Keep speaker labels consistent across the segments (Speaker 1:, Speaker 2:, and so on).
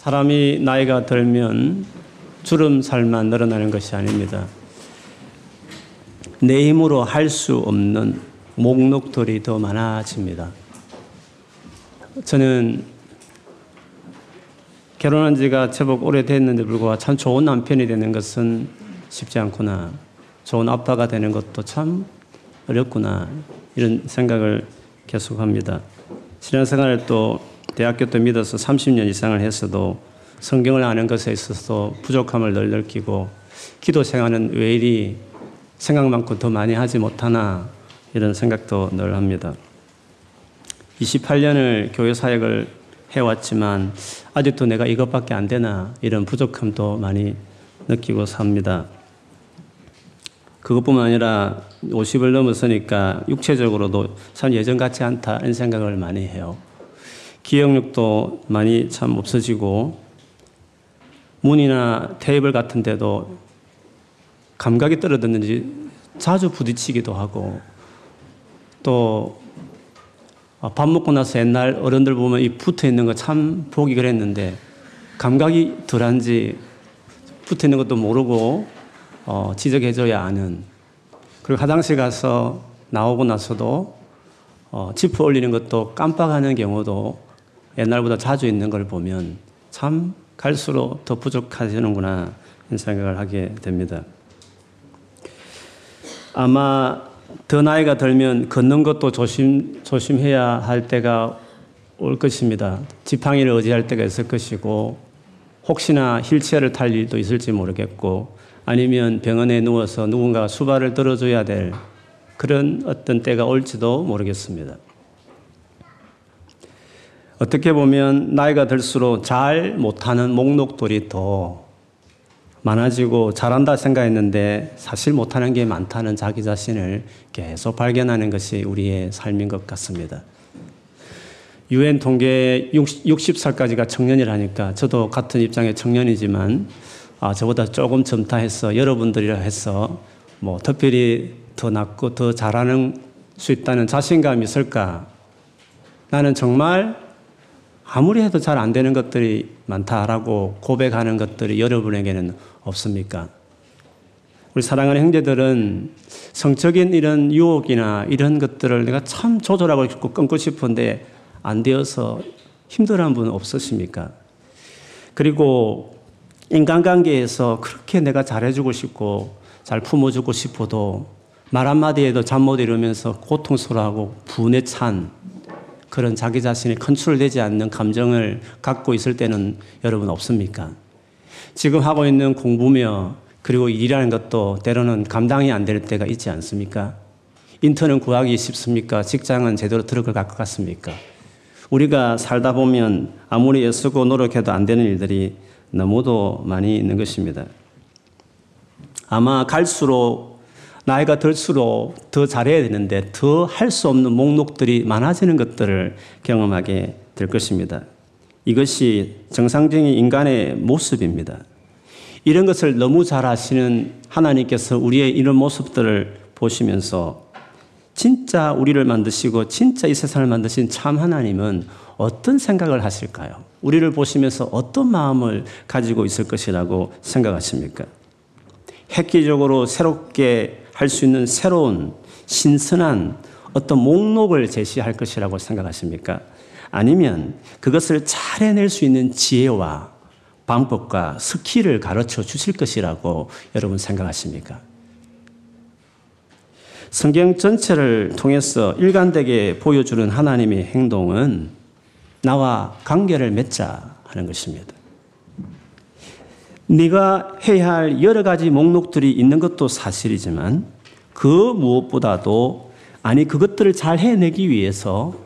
Speaker 1: 사람이 나이가 들면 주름살만 늘어나는 것이 아닙니다. 내 힘으로 할 수 없는 목록들이 더 많아집니다. 저는 결혼한 지가 제법 오래됐는데 불구하고 참 좋은 남편이 되는 것은 쉽지 않구나. 좋은 아빠가 되는 것도 참 어렵구나. 이런 생각을 계속합니다. 신앙생활을 또 대학교 때 믿어서 30년 이상을 했어도 성경을 아는 것에 있어서 부족함을 늘 느끼고 기도 생활은 왜 이리 생각만큼 더 많이 하지 못하나 이런 생각도 늘 합니다. 28년을 교회 사역을 해왔지만 아직도 내가 이것밖에 안 되나 이런 부족함도 많이 느끼고 삽니다. 그것뿐만 아니라 50을 넘었으니까 육체적으로도 참 예전 같지 않다 이런 생각을 많이 해요. 기억력도 많이 참 없어지고 문이나 테이블 같은 데도 감각이 떨어졌는지 자주 부딪히기도 하고 또 밥 먹고 나서 옛날 어른들 보면 이 붙어 있는 거 참 보기 그랬는데 감각이 덜한지 붙어 있는 것도 모르고 어, 지적해줘야 아는. 그리고 화장실 가서 나오고 나서도 어, 지퍼 올리는 것도 깜빡하는 경우도 옛날보다 자주 있는 걸 보면 참 갈수록 더 부족하시는구나 이런 생각을 하게 됩니다. 아마 더 나이가 들면 걷는 것도 조심, 조심해야 할 때가 올 것입니다. 지팡이를 의지할 때가 있을 것이고, 혹시나 힐체어를 탈 일도 있을지 모르겠고, 아니면 병원에 누워서 누군가 수발을 들어줘야 될 그런 어떤 때가 올지도 모르겠습니다. 어떻게 보면 나이가 들수록 잘 못하는 목록들이 더 많아지고 잘한다 생각했는데 사실 못하는 게 많다는 자기 자신을 계속 발견하는 것이 우리의 삶인 것 같습니다. 유엔 통계 60, 살까지가 청년이라니까 저도 같은 입장의 청년이지만 아, 저보다 조금 젊다 해서 여러분들이라 해서 뭐 특별히 더 낫고 더 잘하는 수 있다는 자신감이 있을까? 나는 정말 아무리 해도 잘 안 되는 것들이 많다라고 고백하는 것들이 여러분에게는 없습니까? 우리 사랑하는 형제들은 성적인 이런 유혹이나 이런 것들을 내가 참 조절하고 싶고 끊고 싶은데 안 되어서 힘들어하는 분 없으십니까? 그리고 인간관계에서 그렇게 내가 잘해주고 싶고 잘 품어주고 싶어도 말 한마디에도 잠 못 이루면서 고통스러워하고 분에 찬 그런 자기 자신이 컨트롤되지 않는 감정을 갖고 있을 때는 여러분 없습니까? 지금 하고 있는 공부며 그리고 일이라는 것도 때로는 감당이 안 될 때가 있지 않습니까? 인턴은 구하기 쉽습니까? 직장은 제대로 들어갈 것 같습니까? 우리가 살다 보면 아무리 애쓰고 노력해도 안 되는 일들이 너무도 많이 있는 것입니다. 아마 갈수록 나이가 들수록 더 잘해야 되는데 더 할 수 없는 목록들이 많아지는 것들을 경험하게 될 것입니다. 이것이 정상적인 인간의 모습입니다. 이런 것을 너무 잘 아시는 하나님께서 우리의 이런 모습들을 보시면서 진짜 우리를 만드시고 진짜 이 세상을 만드신 참 하나님은 어떤 생각을 하실까요? 우리를 보시면서 어떤 마음을 가지고 있을 것이라고 생각하십니까? 획기적으로 새롭게 할 수 있는 새로운 신선한 어떤 목록을 제시할 것이라고 생각하십니까? 아니면 그것을 잘 해낼 수 있는 지혜와 방법과 스킬을 가르쳐 주실 것이라고 여러분 생각하십니까? 성경 전체를 통해서 일관되게 보여주는 하나님의 행동은 나와 관계를 맺자 하는 것입니다. 네가 해야 할 여러 가지 목록들이 있는 것도 사실이지만 그 무엇보다도 아니 그것들을 잘 해내기 위해서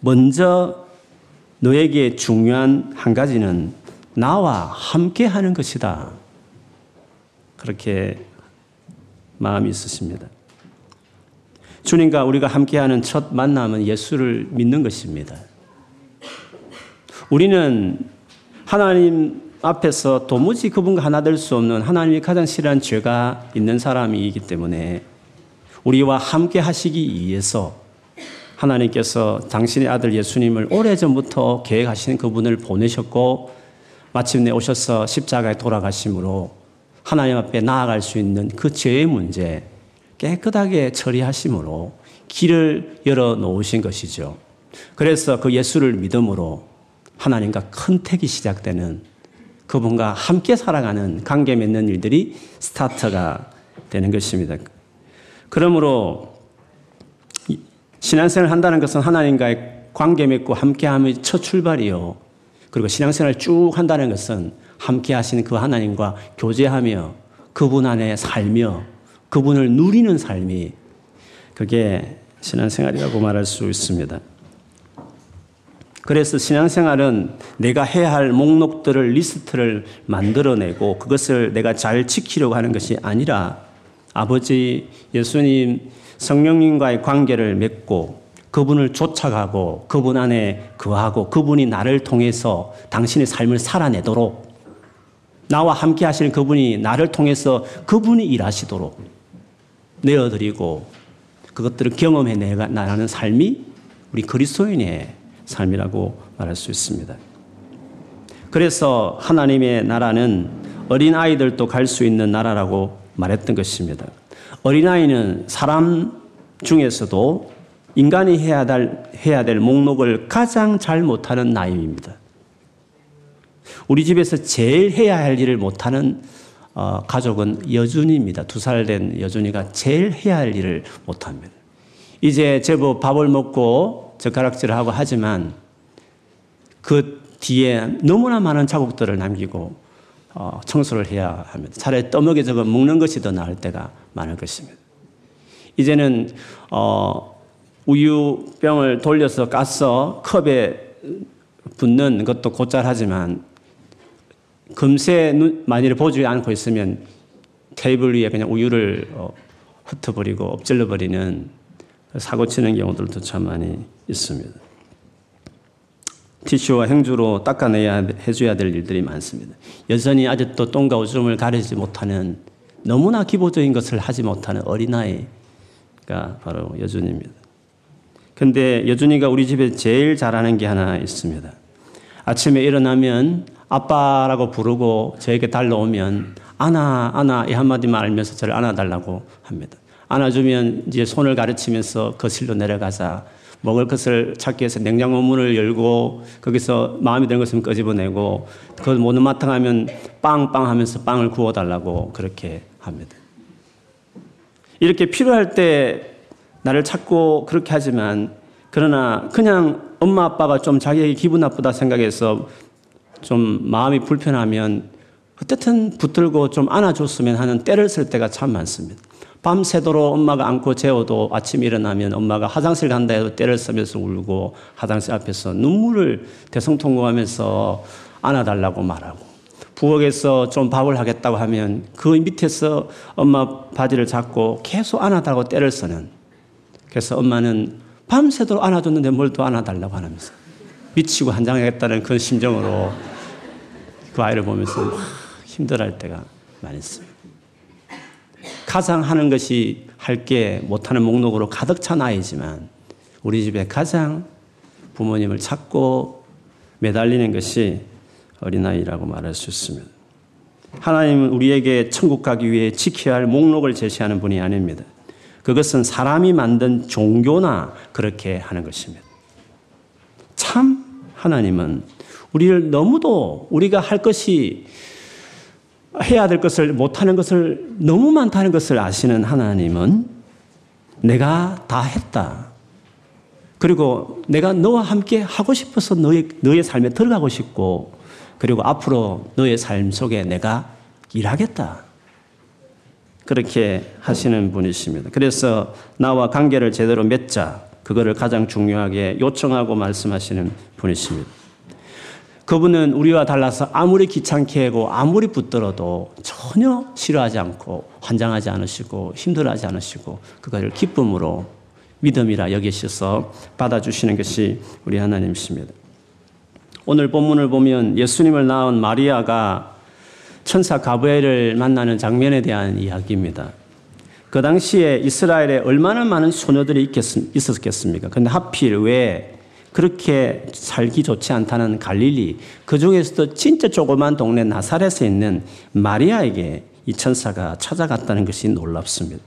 Speaker 1: 먼저 너에게 중요한 한 가지는 나와 함께 하는 것이다. 그렇게 마음이 있으십니다. 주님과 우리가 함께하는 첫 만남은 예수를 믿는 것입니다. 우리는 하나님 앞에서 도무지 그분과 하나 될 수 없는 하나님이 가장 싫어하는 죄가 있는 사람이기 때문에 우리와 함께 하시기 위해서 하나님께서 당신의 아들 예수님을 오래전부터 계획하신 그분을 보내셨고 마침내 오셔서 십자가에 돌아가심으로 하나님 앞에 나아갈 수 있는 그 죄의 문제 깨끗하게 처리하심으로 길을 열어 놓으신 것이죠. 그래서 그 예수를 믿음으로 하나님과 컨택이 시작되는 그분과 함께 살아가는 관계 맺는 일들이 스타트가 되는 것입니다. 그러므로 신앙생활을 한다는 것은 하나님과의 관계 맺고 함께함의 첫 출발이요. 그리고 신앙생활을 쭉 한다는 것은 함께 하시는 그 하나님과 교제하며 그분 안에 살며 그분을 누리는 삶이 그게 신앙생활이라고 말할 수 있습니다. 그래서 신앙생활은 내가 해야 할 목록들을 리스트를 만들어내고 그것을 내가 잘 지키려고 하는 것이 아니라 아버지 예수님 성령님과의 관계를 맺고 그분을 쫓아가고 그분 안에 거하고 그분이 나를 통해서 당신의 삶을 살아내도록 나와 함께 하시는 그분이 나를 통해서 그분이 일하시도록 내어드리고 그것들을 경험해 내가 나가는 삶이 우리 그리스도인의 삶이라고 말할 수 있습니다. 그래서 하나님의 나라는 어린 아이들도 갈 수 있는 나라라고 말했던 것입니다. 어린아이는 사람 중에서도 인간이 해야 될, 해야 될 목록을 가장 잘 못하는 나이입니다. 우리 집에서 제일 해야 할 일을 못하는 어, 가족은 여준입니다. 두 살 된 여준이가 제일 해야 할 일을 못합니다. 이제 제법 밥을 먹고 젓가락질을 하고 하지만 그 뒤에 너무나 많은 자국들을 남기고 어, 청소를 해야 합니다. 차라리 떠먹여 저거 먹는 것이 더 나을 때가 많을 것입니다. 이제는 어, 우유병을 돌려서 까서 컵에 붓는 것도 곧잘하지만 금세 많이를 보지 않고 있으면 테이블 위에 그냥 우유를 어, 흩어버리고 엎질러버리는 사고 치는 경우들도 참 많이 있습니다. 티슈와 행주로 닦아내야 해줘야 될 일들이 많습니다. 여전히 아직도 똥과 오줌을 가리지 못하는 너무나 기본적인 것을 하지 못하는 어린아이가 바로 여준입니다. 근데 여준이가 우리 집에 제일 잘하는 게 하나 있습니다. 아침에 일어나면 아빠라고 부르고 저에게 달려오면 안아, 안아 이 한마디만 알면서 저를 안아달라고 합니다. 안아주면 이제 손을 가르치면서 거실로 내려가자. 먹을 것을 찾기 위해서 냉장고 문을 열고 거기서 마음에 드는 것을 끄집어내고 그걸 못 마땅하면 빵빵 하면서 빵을 구워달라고 그렇게 합니다. 이렇게 필요할 때 나를 찾고 그렇게 하지만 그러나 그냥 엄마 아빠가 좀 자기에게 기분 나쁘다 생각해서 좀 마음이 불편하면 어쨌든 붙들고 좀 안아줬으면 하는 때를 쓸 때가 참 많습니다. 밤새도록 엄마가 안고 재워도 아침 일어나면 엄마가 화장실 간다 해도 때를 쓰면서 울고 화장실 앞에서 눈물을 대성통곡하면서 안아달라고 말하고 부엌에서 좀 밥을 하겠다고 하면 그 밑에서 엄마 바지를 잡고 계속 안아달라고 때를 쓰는 그래서 엄마는 밤새도록 안아줬는데 뭘 또 안아달라고 하면서 미치고 한장하겠다는 그런 심정으로 그 아이를 보면서 힘들어할 때가 많이 있습니다. 가장 하는 것이 할 게 못하는 목록으로 가득 찬 아이지만 우리 집에 가장 부모님을 찾고 매달리는 것이 어린아이라고 말할 수 있습니다. 하나님은 우리에게 천국 가기 위해 지켜야 할 목록을 제시하는 분이 아닙니다. 그것은 사람이 만든 종교나 그렇게 하는 것입니다. 참 하나님은 우리를 너무도 우리가 할 것이 해야 될 것을 못하는 것을 너무 많다는 것을 아시는 하나님은 내가 다 했다. 그리고 내가 너와 함께 하고 싶어서 너의, 너의 삶에 들어가고 싶고 그리고 앞으로 너의 삶 속에 내가 일하겠다. 그렇게 하시는 분이십니다. 그래서 나와 관계를 제대로 맺자. 그거를 가장 중요하게 요청하고 말씀하시는 분이십니다. 그분은 우리와 달라서 아무리 귀찮게 하고 아무리 붙들어도 전혀 싫어하지 않고 환장하지 않으시고 힘들어하지 않으시고 그것을 기쁨으로 믿음이라 여기셔서 받아주시는 것이 우리 하나님이십니다. 오늘 본문을 보면 예수님을 낳은 마리아가 천사 가브엘을 만나는 장면에 대한 이야기입니다. 그 당시에 이스라엘에 얼마나 많은 소녀들이 있었겠습니까? 근데 하필 왜 그렇게 살기 좋지 않다는 갈릴리, 그 중에서도 진짜 조그만 동네 나사렛에 있는 마리아에게 이 천사가 찾아갔다는 것이 놀랍습니다.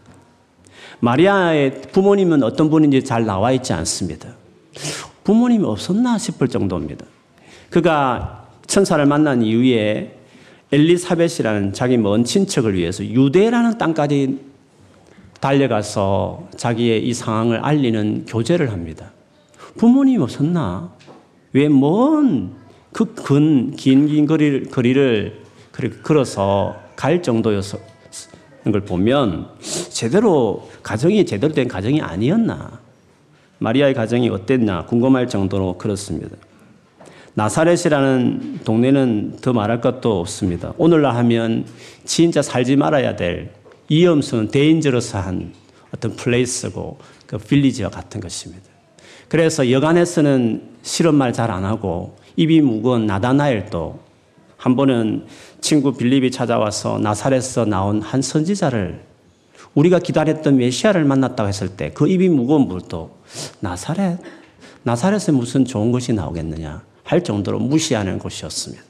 Speaker 1: 마리아의 부모님은 어떤 분인지 잘 나와 있지 않습니다. 부모님이 없었나 싶을 정도입니다. 그가 천사를 만난 이후에 엘리사벳이라는 자기 먼 친척을 위해서 유대라는 땅까지 달려가서 자기의 이 상황을 알리는 교제를 합니다. 부모님 없었나? 왜 먼 그 근, 긴, 긴 거리를, 거리를 걸어서 갈 정도였는 걸 보면 제대로, 가정이 제대로 된 가정이 아니었나? 마리아의 가정이 어땠나 궁금할 정도로 그렇습니다. 나사렛이라는 동네는 더 말할 것도 없습니다. 오늘날 하면 진짜 살지 말아야 될 위험스러운 데인저러스한 어떤 플레이스고 그 빌리지와 같은 것입니다. 그래서 여간에서는 싫은 말 잘 안 하고 입이 무거운 나다나엘도 한 번은 친구 빌립이 찾아와서 나사렛에서 나온 한 선지자를 우리가 기다렸던 메시아를 만났다고 했을 때 그 입이 무거운 분도 나사렛 나사렛에 무슨 좋은 것이 나오겠느냐 할 정도로 무시하는 곳이었습니다.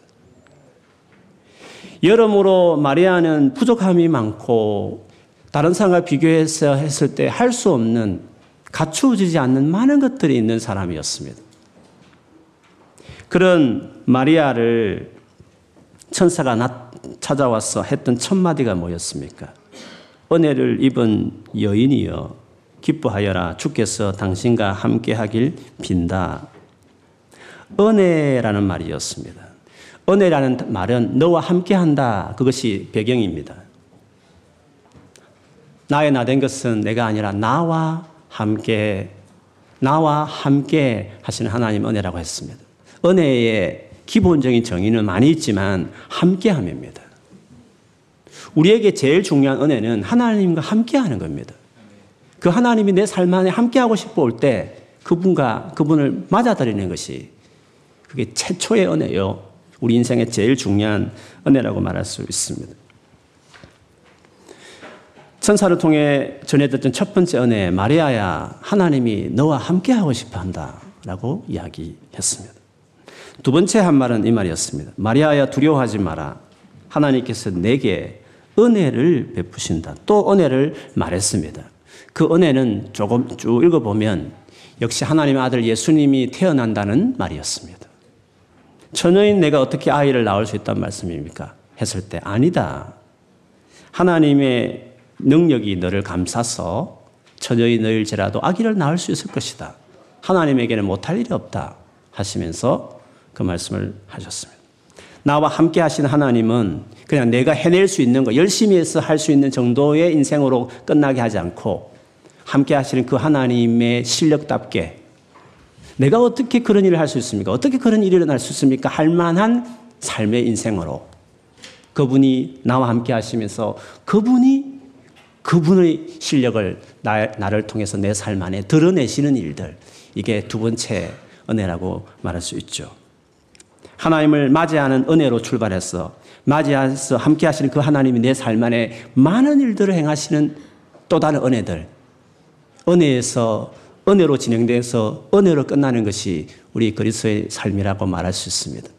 Speaker 1: 여러모로 마리아는 부족함이 많고 다른 사람과 비교해서 했을 때 할 수 없는 갖추어지지 않는 많은 것들이 있는 사람이었습니다. 그런 마리아를 천사가 찾아와서 했던 첫 마디가 뭐였습니까? 은혜를 입은 여인이여 기뻐하여라 주께서 당신과 함께 하길 빈다. 은혜라는 말이었습니다. 은혜라는 말은 너와 함께 한다. 그것이 배경입니다. 나의 나 된 것은 내가 아니라 나와 함께, 나와 함께 하시는 하나님 은혜라고 했습니다. 은혜의 기본적인 정의는 많이 있지만 함께함입니다. 우리에게 제일 중요한 은혜는 하나님과 함께하는 겁니다. 그 하나님이 내 삶 안에 함께하고 싶어 올 때 그분과 그분을 맞아들이는 것이 그게 최초의 은혜요. 우리 인생의 제일 중요한 은혜라고 말할 수 있습니다. 천사를 통해 전해졌던 첫 번째 은혜, 마리아야, 하나님이 너와 함께하고 싶어 한다. 라고 이야기했습니다. 두 번째 한 말은 이 말이었습니다. 마리아야, 두려워하지 마라. 하나님께서 내게 은혜를 베푸신다. 또 은혜를 말했습니다. 그 은혜는 조금 쭉 읽어보면 역시 하나님의 아들 예수님이 태어난다는 말이었습니다. 처녀인 내가 어떻게 아이를 낳을 수 있단 말씀입니까? 했을 때 아니다. 하나님의 능력이 너를 감싸서 처녀인 너일지라도 아기를 낳을 수 있을 것이다. 하나님에게는 못할 일이 없다. 하시면서 그 말씀을 하셨습니다. 나와 함께 하신 하나님은 그냥 내가 해낼 수 있는 거, 열심히 해서 할 수 있는 정도의 인생으로 끝나게 하지 않고 함께 하시는 그 하나님의 실력답게 내가 어떻게 그런 일을 할 수 있습니까? 어떻게 그런 일이 일어날 수 있습니까? 할 만한 삶의 인생으로 그분이 나와 함께 하시면서 그분이 그분의 실력을 나, 나를 통해서 내 삶 안에 드러내시는 일들 이게 두 번째 은혜라고 말할 수 있죠. 하나님을 맞이하는 은혜로 출발해서 맞이해서 함께 하시는 그 하나님이 내 삶 안에 많은 일들을 행하시는 또 다른 은혜들 은혜에서 은혜로 진행돼서 은혜로 끝나는 것이 우리 그리스도의 삶이라고 말할 수 있습니다.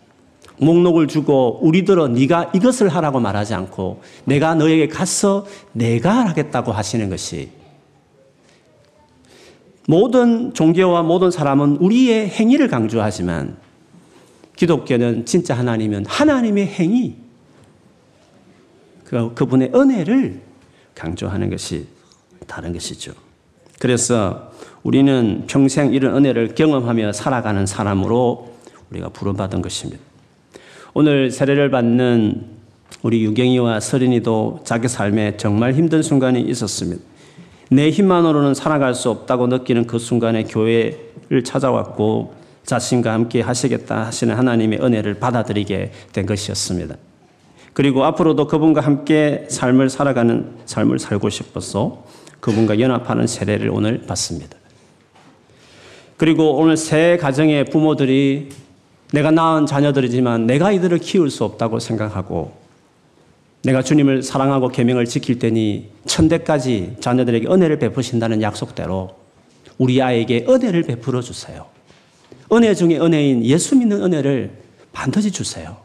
Speaker 1: 목록을 주고 우리들은 네가 이것을 하라고 말하지 않고 내가 너에게 가서 내가 하겠다고 하시는 것이 모든 종교와 모든 사람은 우리의 행위를 강조하지만 기독교는 진짜 하나님은 하나님의 행위, 그, 그분의 은혜를 강조하는 것이 다른 것이죠. 그래서 우리는 평생 이런 은혜를 경험하며 살아가는 사람으로 우리가 부름받은 것입니다. 오늘 세례를 받는 우리 유경이와 서린이도 자기 삶에 정말 힘든 순간이 있었습니다. 내 힘만으로는 살아갈 수 없다고 느끼는 그 순간에 교회를 찾아왔고 자신과 함께 하시겠다 하시는 하나님의 은혜를 받아들이게 된 것이었습니다. 그리고 앞으로도 그분과 함께 삶을 살아가는 삶을 살고 싶어서 그분과 연합하는 세례를 오늘 받습니다. 그리고 오늘 새 가정의 부모들이 내가 낳은 자녀들이지만 내가 이들을 키울 수 없다고 생각하고 내가 주님을 사랑하고 계명을 지킬 테니 천대까지 자녀들에게 은혜를 베푸신다는 약속대로 우리 아이에게 은혜를 베풀어 주세요. 은혜 중에 은혜인 예수 믿는 은혜를 반드시 주세요.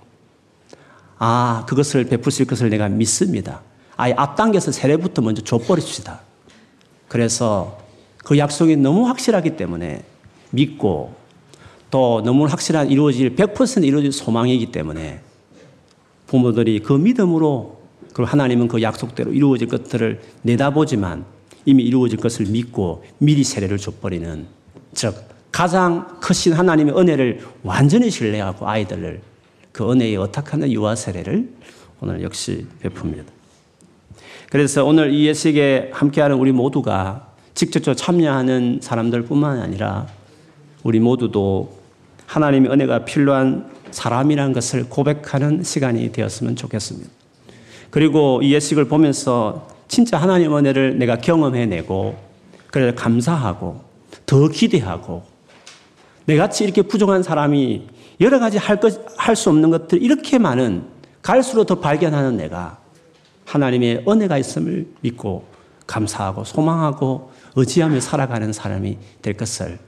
Speaker 1: 아, 그것을 베푸실 것을 내가 믿습니다. 아예 앞당겨서 세례부터 먼저 줘버립시다. 그래서 그 약속이 너무 확실하기 때문에 믿고 또 너무 확실한 이루어질 100% 이루어질 소망이기 때문에 부모들이 그 믿음으로 그 하나님은 그 약속대로 이루어질 것들을 내다보지만 이미 이루어질 것을 믿고 미리 세례를 줘버리는 즉 가장 크신 하나님의 은혜를 완전히 신뢰하고 아이들을 그 은혜에 어탁하는 유아 세례를 오늘 역시 베풉니다. 그래서 오늘 이 예식에 함께하는 우리 모두가 직접적으로 참여하는 사람들뿐만 아니라 우리 모두도 하나님의 은혜가 필요한 사람이라는 것을 고백하는 시간이 되었으면 좋겠습니다. 그리고 이 예식을 보면서 진짜 하나님 은혜를 내가 경험해내고 그래서 감사하고 더 기대하고 내같이 이렇게 부족한 사람이 여러 가지 할 것, 할 수 없는 것들 이렇게 많은 갈수록 더 발견하는 내가 하나님의 은혜가 있음을 믿고 감사하고 소망하고 의지하며 살아가는 사람이 될 것을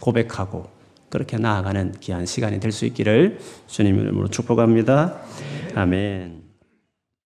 Speaker 1: 고백하고 그렇게 나아가는 귀한 시간이 될 수 있기를 주님 이름으로 축복합니다. 아멘.